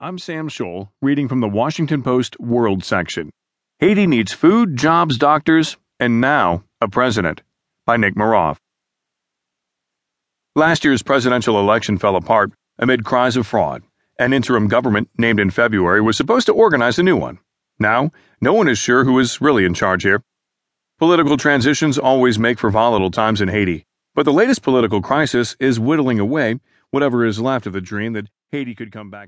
I'm Sam Scholl, reading from the Washington Post World section. Haiti needs food, jobs, doctors, and now a president. By Nick Miroff. Last year's presidential election fell apart amid cries of fraud. An interim government, named in February, was supposed to organize a new one. Now, no one is sure who is really in charge here. Political transitions always make for volatile times in Haiti, but the latest political crisis is whittling away whatever is left of the dream that Haiti could come back.